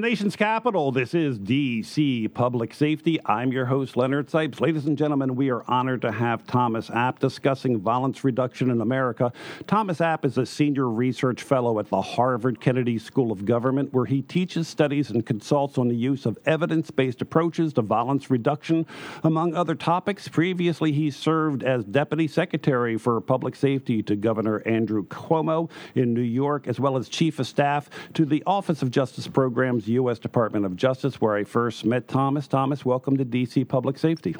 the nation's capital, this is DC Public Safety. I'm your host, Leonard Sipes. Ladies and gentlemen, we are honored to have Thomas Abt discussing violence reduction in America. Thomas Abt is a senior research fellow at the Harvard Kennedy School of Government, where he teaches, studies, and consults on the use of evidence based approaches to violence reduction, among other topics. Previously, he served as Deputy Secretary for Public Safety to Governor Andrew Cuomo in New York, as well as Chief of Staff to the Office of Justice Programs U.S. Department of Justice, where I first met Thomas. Thomas, welcome to D.C. Public Safety.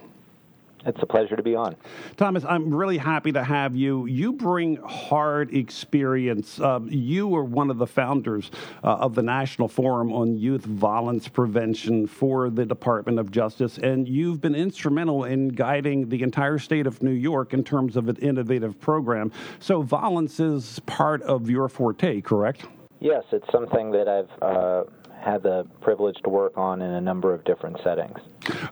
It's a pleasure to be on. Thomas, I'm really happy to have you. You bring hard experience. Um, you are one of the founders uh, of the National Forum on Youth Violence Prevention for the Department of Justice, and you've been instrumental in guiding the entire state of New York in terms of an innovative program. So, violence is part of your forte, correct? Yes, it's something that I've uh, had the privilege to work on in a number of different settings.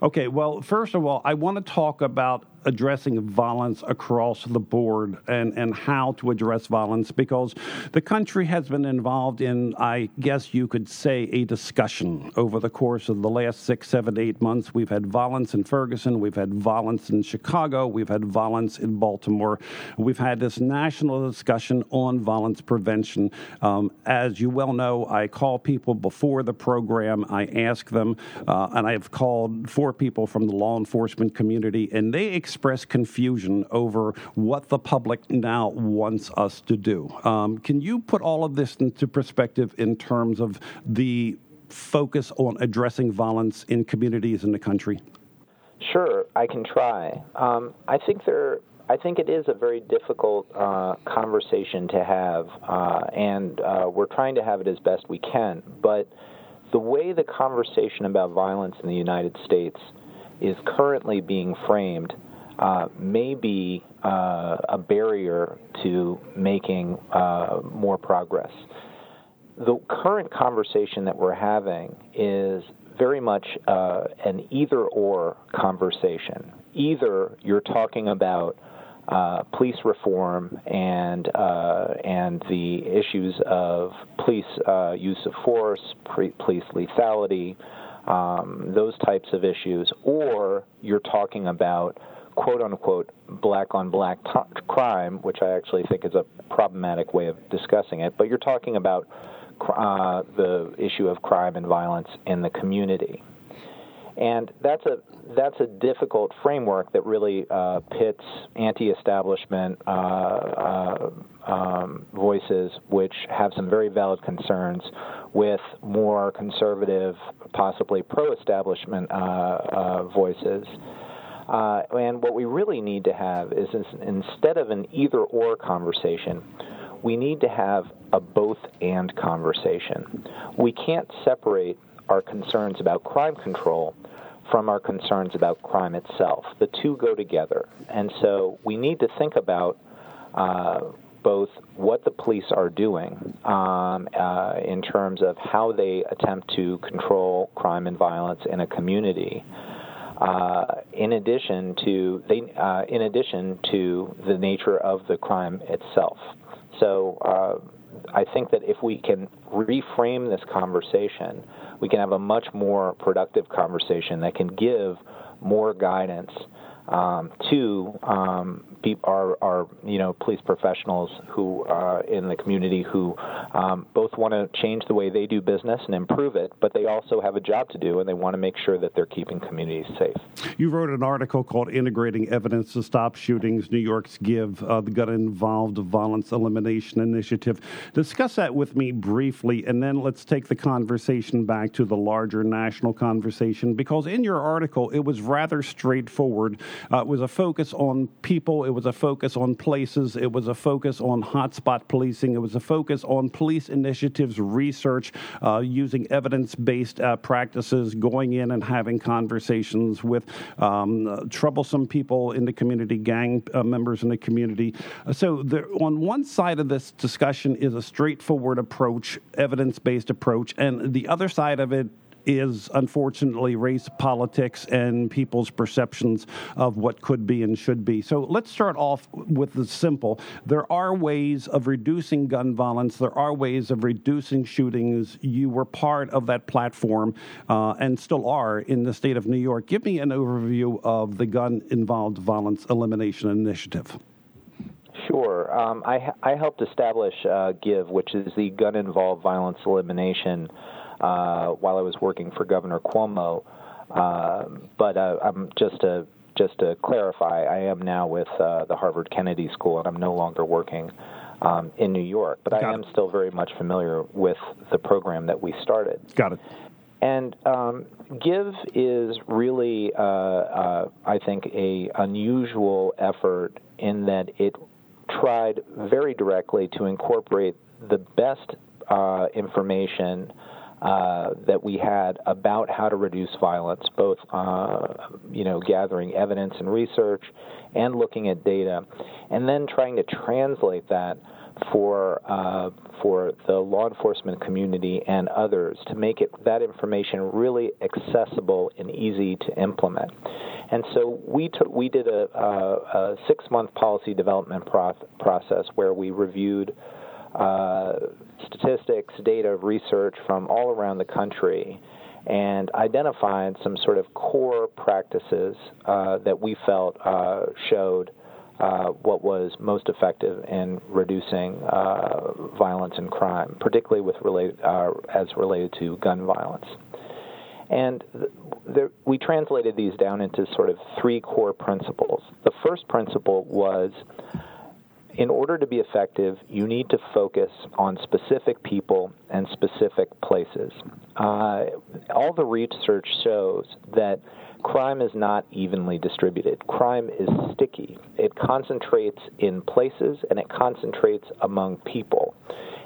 Okay, well, first of all, I want to talk about addressing violence across the board and, and how to address violence because the country has been involved in, I guess you could say, a discussion over the course of the last six, seven, eight months. We've had violence in Ferguson, we've had violence in Chicago, we've had violence in Baltimore. We've had this national discussion on violence prevention. Um, as you well know, I call people before the program, I ask them, uh, and I've called four people from the law enforcement community, and they express confusion over what the public now wants us to do. Um, can you put all of this into perspective in terms of the focus on addressing violence in communities in the country? Sure, I can try. Um, I think there. I think it is a very difficult uh, conversation to have, uh, and uh, we're trying to have it as best we can. But the way the conversation about violence in the United States is currently being framed uh, may be uh, a barrier to making uh, more progress. The current conversation that we're having is very much uh, an either or conversation. Either you're talking about uh, police reform and uh, and the issues of police use of force, pre- police lethality, um, those types of issues, or you're talking about quote unquote black on black crime, which I actually think is a problematic way of discussing it, but you're talking about uh, the issue of crime and violence in the community. And that's a that's a difficult framework that really uh, pits anti-establishment uh, uh, um, voices, which have some very valid concerns, with more conservative, possibly pro-establishment uh, uh, voices. Uh, and what we really need to have is, instead of an either or conversation, we need to have a both and conversation. We can't separate our concerns about crime control from our concerns about crime itself. The two go together. And so we need to think about uh, both what the police are doing um, uh, in terms of how they attempt to control crime and violence in a community. Uh, in addition to they, uh, in addition to the nature of the crime itself. So uh, I think that if we can reframe this conversation, we can have a much more productive conversation that can give more guidance um, to um, our, our, you know police professionals who uh, in the community who um, both want to change the way they do business and improve it, but they also have a job to do and they want to make sure that they're keeping communities safe. You wrote an article called "Integrating Evidence to Stop Shootings: New York's Give uh, the Gun Involved Violence Elimination Initiative." Discuss that with me briefly, and then let's take the conversation back to the larger national conversation because in your article it was rather straightforward. Uh, it was a focus on people, it was a focus on places, it was a focus on hotspot policing, it was a focus on police initiatives, research, uh, using evidence based uh, practices, going in and having conversations with um, troublesome people in the community, gang uh, members in the community. Uh, so, there, on one side of this discussion is a straightforward approach, evidence based approach, and the other side of it is unfortunately race politics and people's perceptions of what could be and should be. So let's start off with the simple. There are ways of reducing gun violence, there are ways of reducing shootings. You were part of that platform uh, and still are in the state of New York. Give me an overview of the gun involved violence elimination initiative. Sure. Um, I, I helped establish uh, GIVE, which is the Gun Involved Violence Elimination, uh, while I was working for Governor Cuomo. Uh, but uh, I'm just to just to clarify, I am now with uh, the Harvard Kennedy School, and I'm no longer working um, in New York. But Got I am it. still very much familiar with the program that we started. Got it. And um, Give is really, uh, uh, I think, a unusual effort in that it tried very directly to incorporate the best uh, information uh, that we had about how to reduce violence, both uh, you know gathering evidence and research, and looking at data, and then trying to translate that for uh, for the law enforcement community and others to make it that information really accessible and easy to implement. And so we took we did a, a, a six month policy development process where we reviewed uh, statistics, data, research from all around the country and identified some sort of core practices uh, that we felt uh, showed uh, what was most effective in reducing uh, violence and crime, particularly with relate, uh, as related to gun violence. And there, we translated these down into sort of three core principles. The first principle was in order to be effective, you need to focus on specific people and specific places. Uh, all the research shows that crime is not evenly distributed. Crime is sticky. It concentrates in places and it concentrates among people.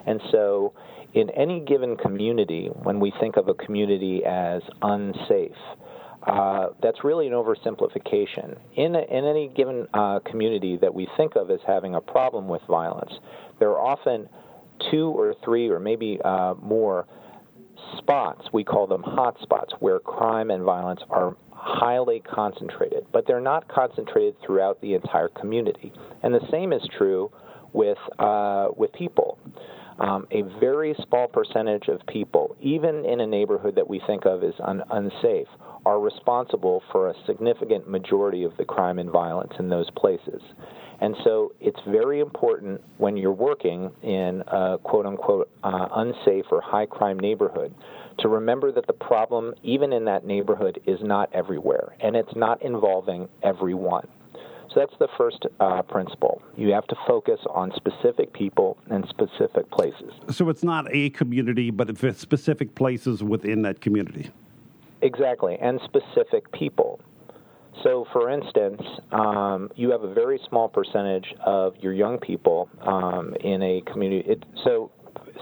And so, in any given community, when we think of a community as unsafe, uh, that's really an oversimplification. In, a, in any given uh, community that we think of as having a problem with violence, there are often two or three or maybe uh, more spots, we call them hot spots, where crime and violence are highly concentrated, but they're not concentrated throughout the entire community. And the same is true with, uh, with people um, a very small percentage of people, even in a neighborhood that we think of as un- unsafe, are responsible for a significant majority of the crime and violence in those places. And so it's very important when you're working in a quote unquote uh, unsafe or high crime neighborhood to remember that the problem, even in that neighborhood, is not everywhere and it's not involving everyone. So that's the first uh, principle. You have to focus on specific people and specific places. So it's not a community, but it's specific places within that community. Exactly, and specific people. So, for instance, um, you have a very small percentage of your young people um, in a community. It, so,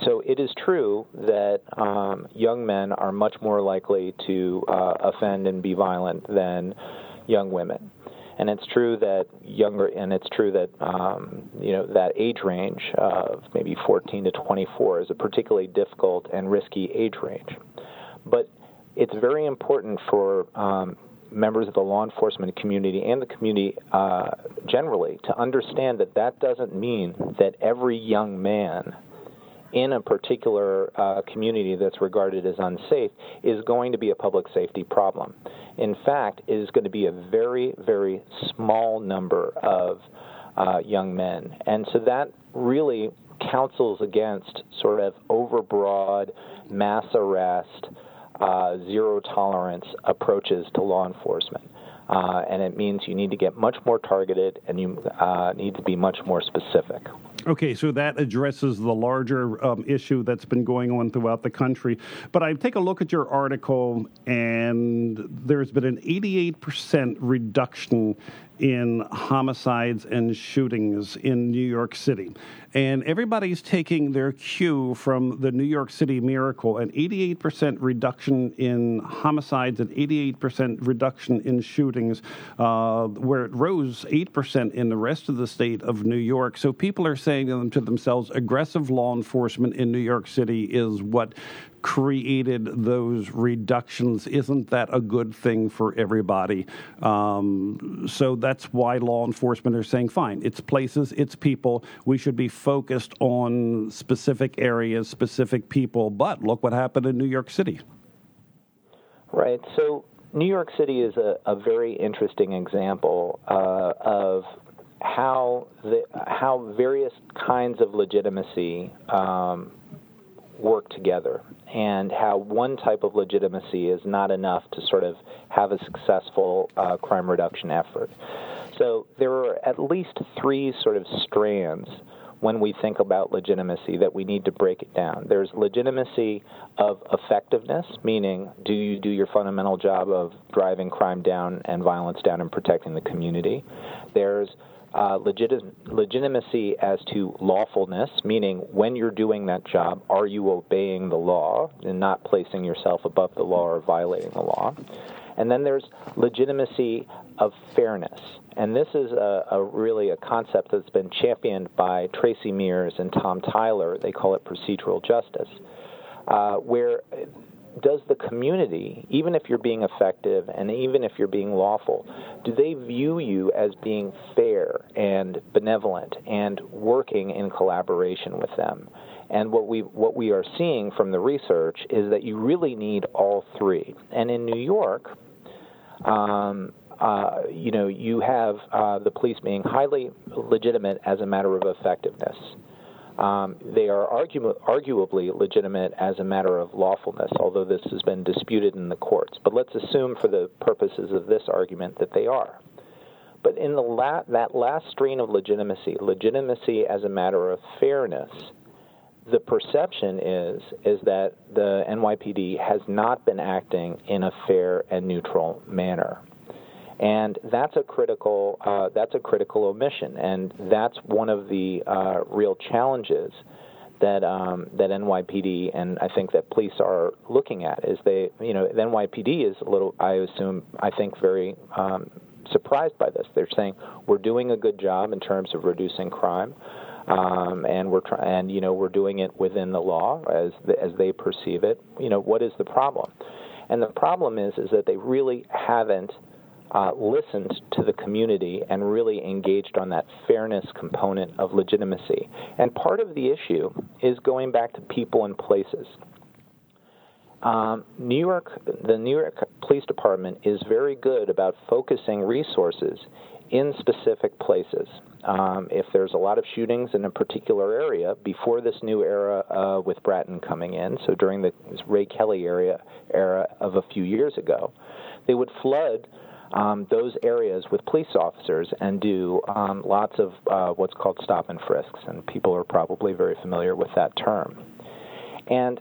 so it is true that um, young men are much more likely to uh, offend and be violent than young women and it's true that younger, and it's true that um, you know that age range of maybe 14 to 24 is a particularly difficult and risky age range. But it's very important for um, members of the law enforcement community and the community uh, generally to understand that that doesn't mean that every young man in a particular uh, community that's regarded as unsafe is going to be a public safety problem. In fact, it is going to be a very, very small number of uh, young men. And so that really counsels against sort of overbroad mass arrest, uh, zero tolerance approaches to law enforcement. Uh, and it means you need to get much more targeted and you uh, need to be much more specific. Okay, so that addresses the larger um, issue that's been going on throughout the country. But I take a look at your article, and there's been an 88% reduction in homicides and shootings in New York City. And everybody's taking their cue from the New York City miracle an 88% reduction in homicides and 88% reduction in shootings, uh, where it rose 8% in the rest of the state of New York. So people are saying to themselves, aggressive law enforcement in New York City is what created those reductions. Isn't that a good thing for everybody? Um, so that's why law enforcement are saying, fine, it's places, it's people. We should be focused on specific areas, specific people. But look what happened in New York City. Right. So New York City is a, a very interesting example uh, of how the, how various kinds of legitimacy um, work together and how one type of legitimacy is not enough to sort of have a successful uh, crime reduction effort. So there are at least three sort of strands when we think about legitimacy that we need to break it down. There's legitimacy of effectiveness, meaning do you do your fundamental job of driving crime down and violence down and protecting the community? There's uh, legitimacy as to lawfulness, meaning when you're doing that job, are you obeying the law and not placing yourself above the law or violating the law? And then there's legitimacy of fairness. And this is a, a, really a concept that's been championed by Tracey Meares and Tom Tyler. They call it procedural justice, uh, where does the community, even if you're being effective and even if you're being lawful, do they view you as being fair and benevolent and working in collaboration with them? And what we what we are seeing from the research is that you really need all three. And in New York, um, uh, you know, you have uh, the police being highly legitimate as a matter of effectiveness. Um, they are argu- arguably legitimate as a matter of lawfulness, although this has been disputed in the courts. But let's assume, for the purposes of this argument, that they are. But in the la- that last strain of legitimacy, legitimacy as a matter of fairness, the perception is is that the NYPD has not been acting in a fair and neutral manner and that's a critical uh, that's a critical omission, and that's one of the uh, real challenges that um, that NYPD and I think that police are looking at is they you know the NYPD is a little I assume I think very um, surprised by this. They're saying we're doing a good job in terms of reducing crime. Um, and we're try- and you know we're doing it within the law as the, as they perceive it. You know what is the problem? And the problem is is that they really haven't uh, listened to the community and really engaged on that fairness component of legitimacy. And part of the issue is going back to people and places. Um, New York, the New York Police Department is very good about focusing resources in specific places. Um, if there's a lot of shootings in a particular area before this new era uh, with Bratton coming in, so during the Ray Kelly area era of a few years ago, they would flood um, those areas with police officers and do um, lots of uh, what's called stop and frisks, and people are probably very familiar with that term. And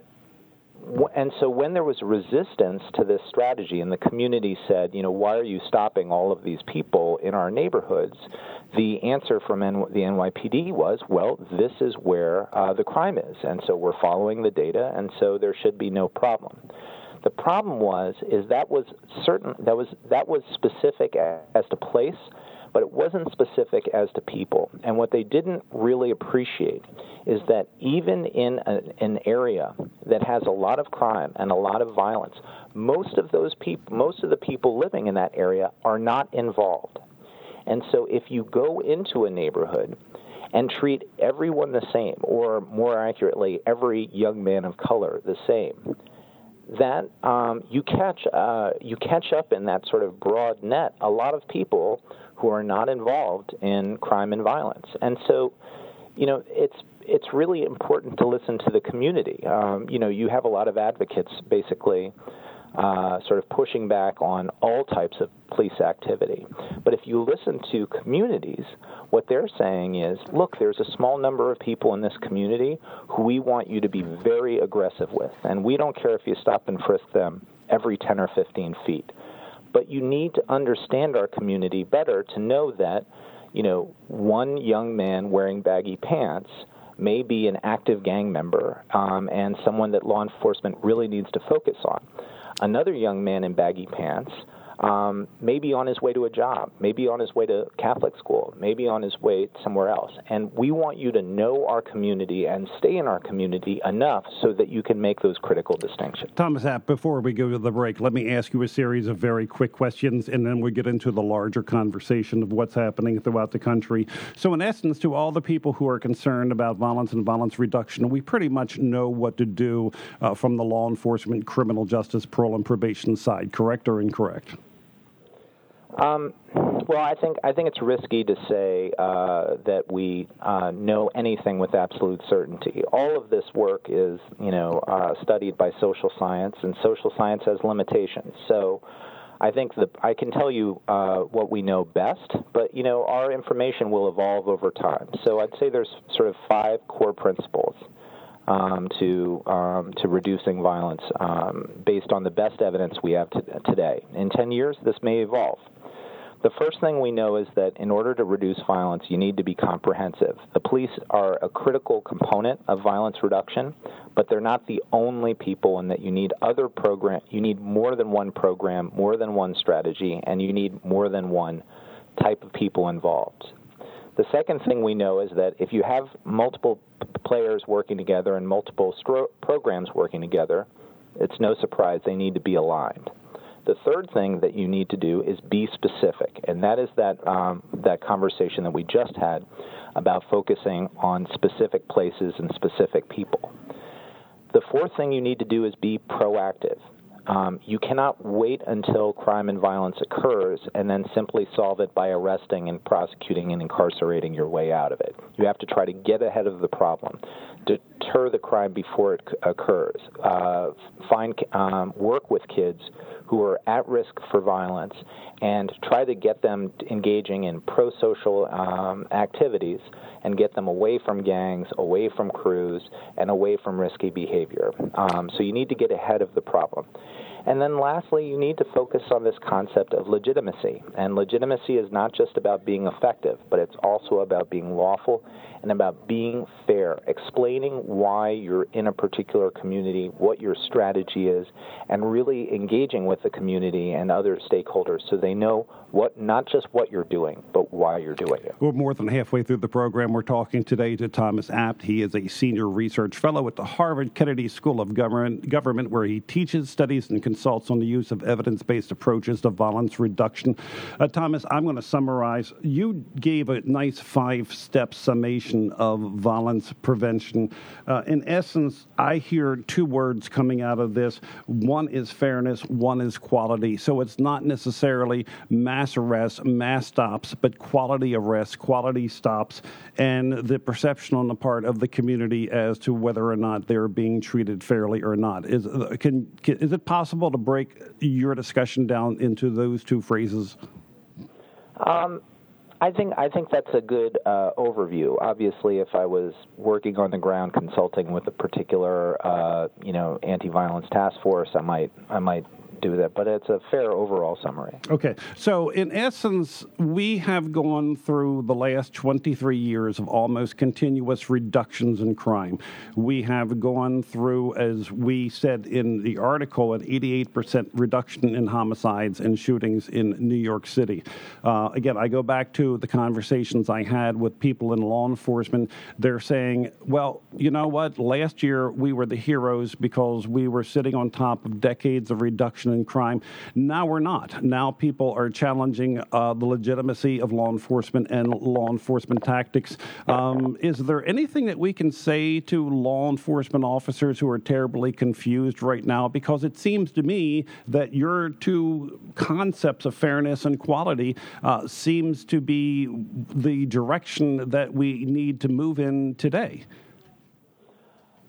and so when there was resistance to this strategy and the community said, you know, why are you stopping all of these people in our neighborhoods? The answer from N- the NYPD was, well, this is where uh, the crime is, and so we're following the data, and so there should be no problem. The problem was is that was certain that was that was specific as to place, but it wasn't specific as to people. And what they didn't really appreciate is that even in a, an area that has a lot of crime and a lot of violence, most of those people, most of the people living in that area are not involved. And so if you go into a neighborhood and treat everyone the same, or more accurately, every young man of color the same, that um, you catch uh, you catch up in that sort of broad net a lot of people who are not involved in crime and violence, and so you know it's it's really important to listen to the community. Um, you know, you have a lot of advocates basically uh, sort of pushing back on all types of police activity. But if you listen to communities, what they're saying is, look, there's a small number of people in this community who we want you to be very aggressive with, and we don't care if you stop and frisk them every 10 or 15 feet. But you need to understand our community better to know that, you know, one young man wearing baggy pants may be an active gang member um, and someone that law enforcement really needs to focus on. Another young man in baggy pants um, maybe on his way to a job, maybe on his way to Catholic school, maybe on his way somewhere else. And we want you to know our community and stay in our community enough so that you can make those critical distinctions. Thomas Abt, before we go to the break, let me ask you a series of very quick questions, and then we get into the larger conversation of what's happening throughout the country. So, in essence, to all the people who are concerned about violence and violence reduction, we pretty much know what to do uh, from the law enforcement, criminal justice, parole, and probation side, correct or incorrect? Um, well, I think I think it's risky to say uh, that we uh, know anything with absolute certainty. All of this work is, you know, uh, studied by social science, and social science has limitations. So, I think that I can tell you uh, what we know best, but you know, our information will evolve over time. So, I'd say there's sort of five core principles. Um, to um, to reducing violence um, based on the best evidence we have t- today. In 10 years, this may evolve. The first thing we know is that in order to reduce violence, you need to be comprehensive. The police are a critical component of violence reduction, but they're not the only people, and that you need other program. You need more than one program, more than one strategy, and you need more than one type of people involved. The second thing we know is that if you have multiple players working together and multiple stro- programs working together, it's no surprise they need to be aligned. The third thing that you need to do is be specific, and that is that um, that conversation that we just had about focusing on specific places and specific people. The fourth thing you need to do is be proactive. Um, you cannot wait until crime and violence occurs and then simply solve it by arresting and prosecuting and incarcerating your way out of it. You have to try to get ahead of the problem, deter the crime before it occurs, uh, find um, work with kids who are at risk for violence and try to get them engaging in pro social um, activities and get them away from gangs, away from crews, and away from risky behavior. Um, so you need to get ahead of the problem. And then lastly, you need to focus on this concept of legitimacy. And legitimacy is not just about being effective, but it's also about being lawful and about being fair, explaining why you're in a particular community, what your strategy is, and really engaging with the community and other stakeholders so they know what not just what you're doing, but why you're doing it. We're more than halfway through the program. We're talking today to Thomas Abt. He is a senior research fellow at the Harvard Kennedy School of Government, where he teaches, studies, and consults on the use of evidence based approaches to violence reduction. Uh, Thomas, I'm going to summarize. You gave a nice five step of violence prevention. Uh, in essence, I hear two words coming out of this one is fairness, one is quality. So it's not necessarily mass arrests, mass stops, but quality arrests, quality stops, and the perception on the part of the community as to whether or not they're being treated fairly or not. Is, can, can, is it possible to break your discussion down into those two phrases? Um, I think I think that's a good uh, overview. Obviously, if I was working on the ground consulting with a particular, uh, you know, anti-violence task force, I might I might do that, but it's a fair overall summary. Okay. So, in essence, we have gone through the last 23 years of almost continuous reductions in crime. We have gone through, as we said in the article, an 88% reduction in homicides and shootings in New York City. Uh, again, I go back to the conversations I had with people in law enforcement. They're saying, well, you know what? Last year we were the heroes because we were sitting on top of decades of reduction in crime. Now we're not. Now people are challenging uh, the legitimacy of law enforcement and law enforcement tactics. Um, is there anything that we can say to law enforcement officers who are terribly confused right now? Because it seems to me that your two concepts of fairness and quality uh, seems to be the direction that we need to move in today.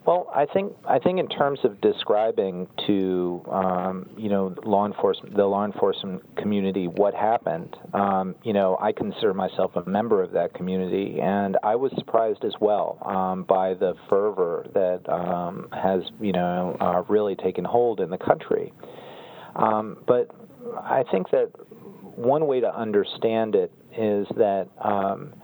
Well, I think I think in terms of describing to um, you know law enforcement, the law enforcement community, what happened. Um, you know, I consider myself a member of that community, and I was surprised as well um, by the fervor that um, has you know uh, really taken hold in the country. Um, but I think that one way to understand it is that um,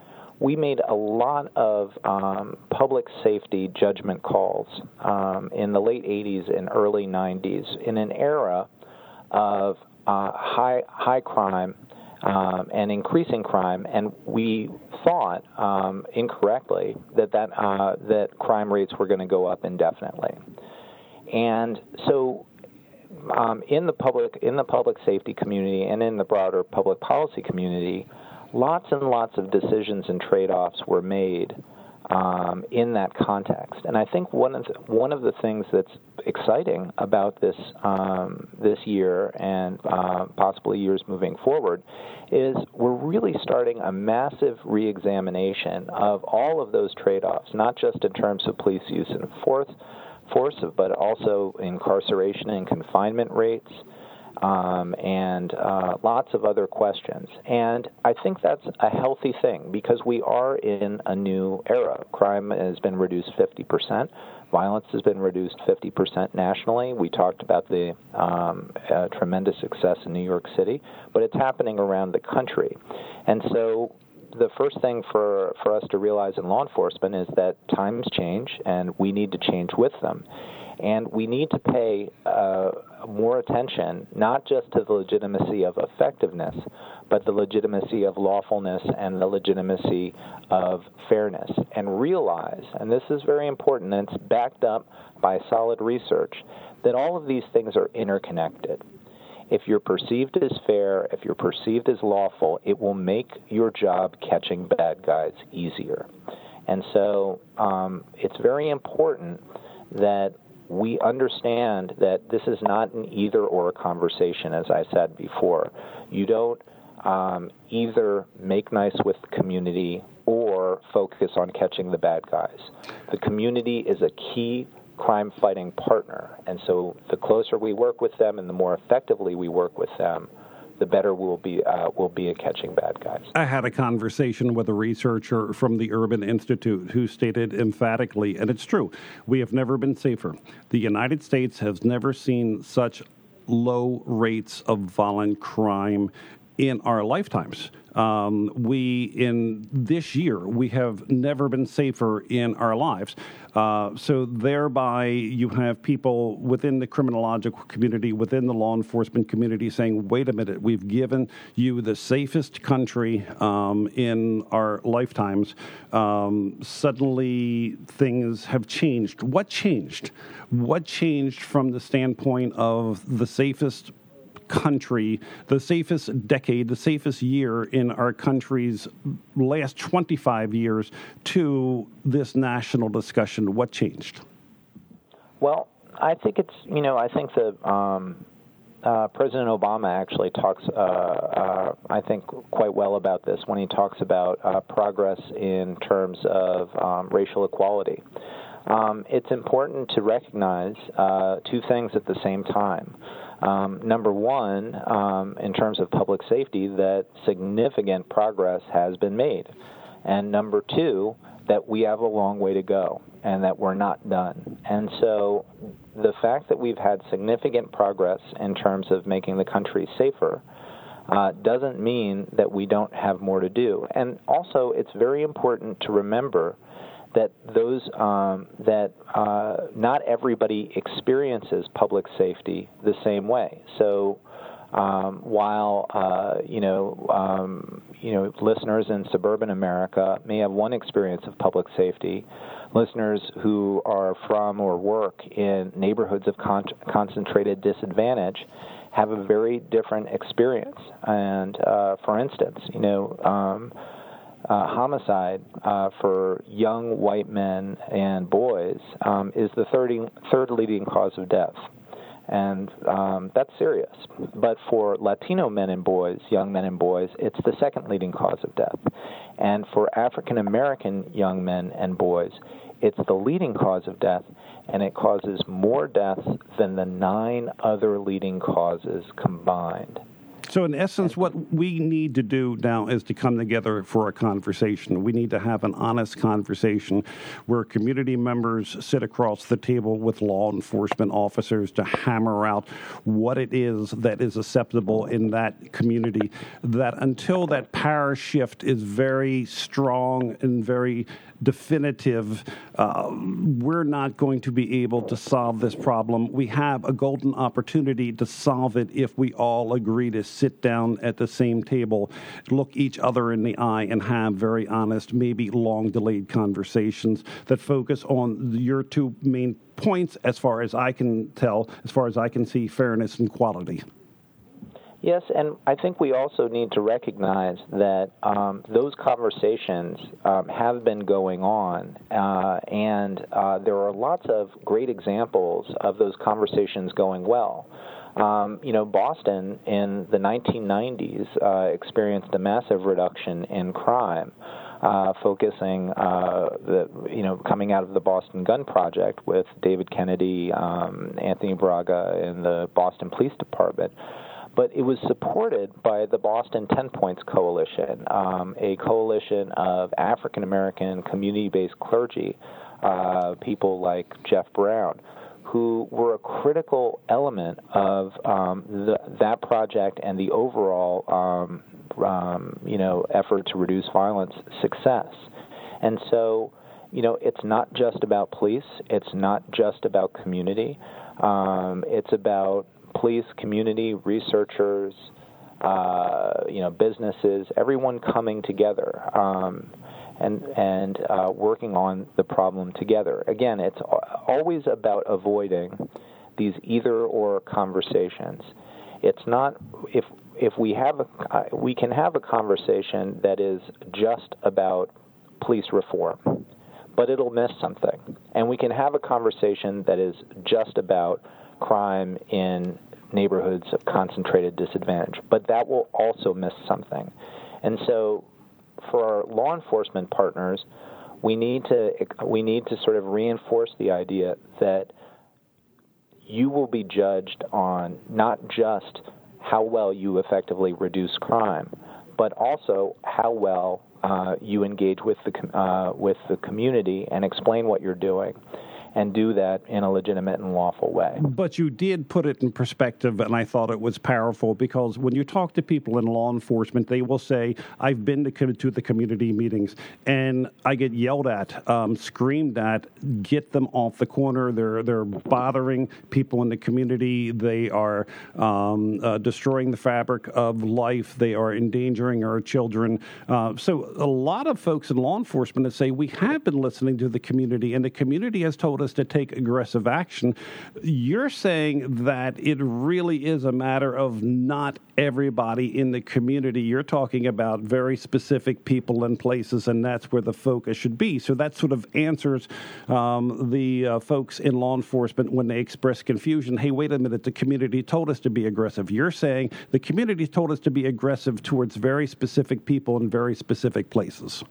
we made a lot of um, public safety judgment calls um, in the late 80s and early 90s in an era of uh, high high crime um, and increasing crime, and we thought um, incorrectly that that uh, that crime rates were going to go up indefinitely, and so. Um, in the public, in the public safety community, and in the broader public policy community, lots and lots of decisions and trade-offs were made um, in that context. And I think one of the, one of the things that's exciting about this um, this year and uh, possibly years moving forward is we're really starting a massive reexamination of all of those trade-offs, not just in terms of police use and force, force but also incarceration and confinement rates um, and uh, lots of other questions. And I think that's a healthy thing because we are in a new era. Crime has been reduced 50%. Violence has been reduced 50% nationally. We talked about the um, uh, tremendous success in New York City, but it's happening around the country. And so the first thing for, for us to realize in law enforcement is that times change and we need to change with them. And we need to pay uh, more attention not just to the legitimacy of effectiveness, but the legitimacy of lawfulness and the legitimacy of fairness. And realize, and this is very important, and it's backed up by solid research, that all of these things are interconnected. If you're perceived as fair, if you're perceived as lawful, it will make your job catching bad guys easier. And so um, it's very important that we understand that this is not an either or conversation, as I said before. You don't um, either make nice with the community or focus on catching the bad guys. The community is a key crime fighting partner, and so the closer we work with them and the more effectively we work with them, the better we'll be uh, we'll be at catching bad guys. I had a conversation with a researcher from the Urban Institute who stated emphatically, and it's true, we have never been safer. The United States has never seen such low rates of violent crime in our lifetimes. Um, we, in this year, we have never been safer in our lives. Uh, so, thereby, you have people within the criminological community, within the law enforcement community saying, wait a minute, we've given you the safest country um, in our lifetimes. Um, suddenly, things have changed. What changed? What changed from the standpoint of the safest country, the safest decade, the safest year in our country's last 25 years to this national discussion? What changed? Well, I think it's, you know, I think that um, uh, President Obama actually talks, uh, uh, I think, quite well about this when he talks about uh, progress in terms of um, racial equality. Um, it's important to recognize uh, two things at the same time. Um, number one, um, in terms of public safety, that significant progress has been made. And number two, that we have a long way to go and that we're not done. And so the fact that we've had significant progress in terms of making the country safer uh, doesn't mean that we don't have more to do. And also, it's very important to remember that those um, that uh, not everybody experiences public safety the same way. So. Um, while uh, you know, um, you know, listeners in suburban America may have one experience of public safety, listeners who are from or work in neighborhoods of con- concentrated disadvantage have a very different experience. And uh, for instance, you know. Um, uh, homicide uh, for young white men and boys um, is the third, third leading cause of death. And um, that's serious. But for Latino men and boys, young men and boys, it's the second leading cause of death. And for African American young men and boys, it's the leading cause of death, and it causes more deaths than the nine other leading causes combined. So, in essence, what we need to do now is to come together for a conversation. We need to have an honest conversation where community members sit across the table with law enforcement officers to hammer out what it is that is acceptable in that community. That until that power shift is very strong and very definitive, uh, we're not going to be able to solve this problem. We have a golden opportunity to solve it if we all agree to sit down at the same table, look each other in the eye, and have very honest, maybe long delayed conversations that focus on your two main points, as far as I can tell, as far as I can see, fairness and quality. Yes, and I think we also need to recognize that um, those conversations um, have been going on, uh, and uh, there are lots of great examples of those conversations going well. Um, you know, Boston in the 1990s uh, experienced a massive reduction in crime. Uh, focusing uh, the you know coming out of the Boston Gun Project with David Kennedy, um, Anthony Braga, and the Boston Police Department but it was supported by the Boston 10 Points Coalition, um, a coalition of African American community based clergy, uh, people like Jeff Brown, who were a critical element of um, the, that project and the overall um, um you know, effort to reduce violence success. And so, you know, it's not just about police, it's not just about community. Um, it's about police, community, researchers, uh, you know, businesses, everyone coming together um, and and uh, working on the problem together. Again, it's always about avoiding these either-or conversations. It's not if if we have a, uh, we can have a conversation that is just about police reform, but it'll miss something, and we can have a conversation that is just about crime in neighborhoods of concentrated disadvantage, but that will also miss something. And so, for our law enforcement partners, we need to we need to sort of reinforce the idea that you will be judged on not just how well you effectively reduce crime, but also how well uh, you engage with the uh, with the community and explain what you're doing and do that in a legitimate and lawful way. But you did put it in perspective, and I thought it was powerful because when you talk to people in law enforcement, they will say, I've been to, to the community meetings and I get yelled at, um, screamed at, get them off the corner. They're, they're bothering people in the community. They are um, uh, destroying the fabric of life. They are endangering our children. Uh, so, a lot of folks in law enforcement say, We have been listening to the community, and the community has told us us to take aggressive action. You're saying that it really is a matter of not everybody in the community. You're talking about very specific people and places, and that's where the focus should be. So that sort of answers um, the uh, folks in law enforcement when they express confusion. Hey, wait a minute, the community told us to be aggressive. You're saying the community told us to be aggressive towards very specific people in very specific places.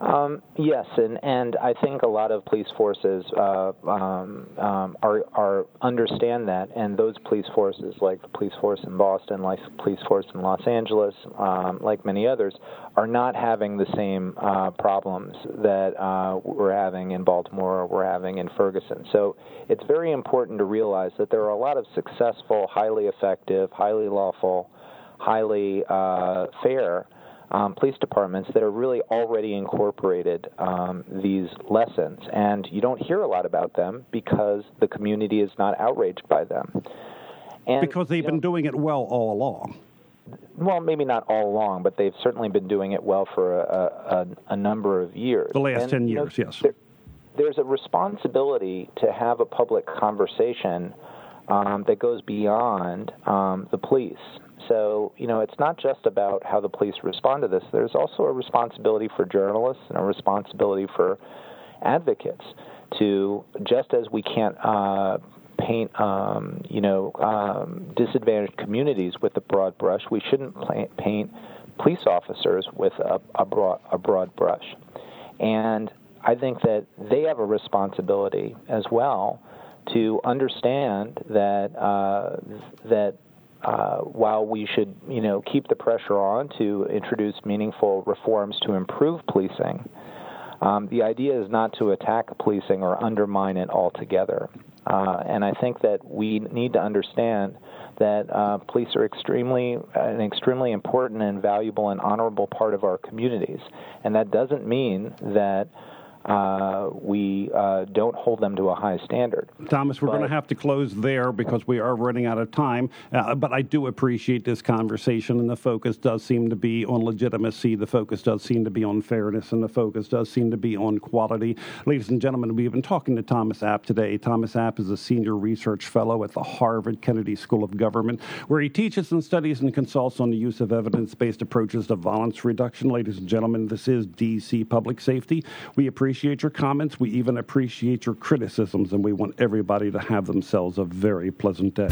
Um, yes, and, and I think a lot of police forces uh, um, um, are, are understand that, and those police forces, like the police force in Boston, like the police force in Los Angeles, um, like many others, are not having the same uh, problems that uh, we're having in Baltimore or we're having in Ferguson. So it's very important to realize that there are a lot of successful, highly effective, highly lawful, highly uh, fair um, police departments that are really already incorporated um, these lessons, and you don't hear a lot about them because the community is not outraged by them. And, because they've been know, doing it well all along. Well, maybe not all along, but they've certainly been doing it well for a, a, a number of years. The last and, 10 years, know, yes. There, there's a responsibility to have a public conversation um, that goes beyond um, the police. So, you know, it's not just about how the police respond to this. There's also a responsibility for journalists and a responsibility for advocates to, just as we can't uh, paint, um, you know, um, disadvantaged communities with a broad brush, we shouldn't paint police officers with a, a, broad, a broad brush. And I think that they have a responsibility as well to understand that uh, that uh, while we should, you know, keep the pressure on to introduce meaningful reforms to improve policing, um, the idea is not to attack policing or undermine it altogether. Uh, and I think that we need to understand that uh, police are extremely an extremely important and valuable and honorable part of our communities, and that doesn't mean that uh, we uh, don't hold them to a high standard. Thomas, we're going to have to close there because we are running out of time. Uh, but I do appreciate this conversation, and the focus does seem to be on legitimacy. The focus does seem to be on fairness, and the focus does seem to be on quality. Ladies and gentlemen, we've been talking to Thomas Abt today. Thomas Abt is a senior research fellow at the Harvard Kennedy School of Government, where he teaches and studies and consults on the use of evidence based approaches to violence reduction. Ladies and gentlemen, this is DC Public Safety. We appreciate appreciate your comments. We even appreciate your criticisms, and we want everybody to have themselves a very pleasant day.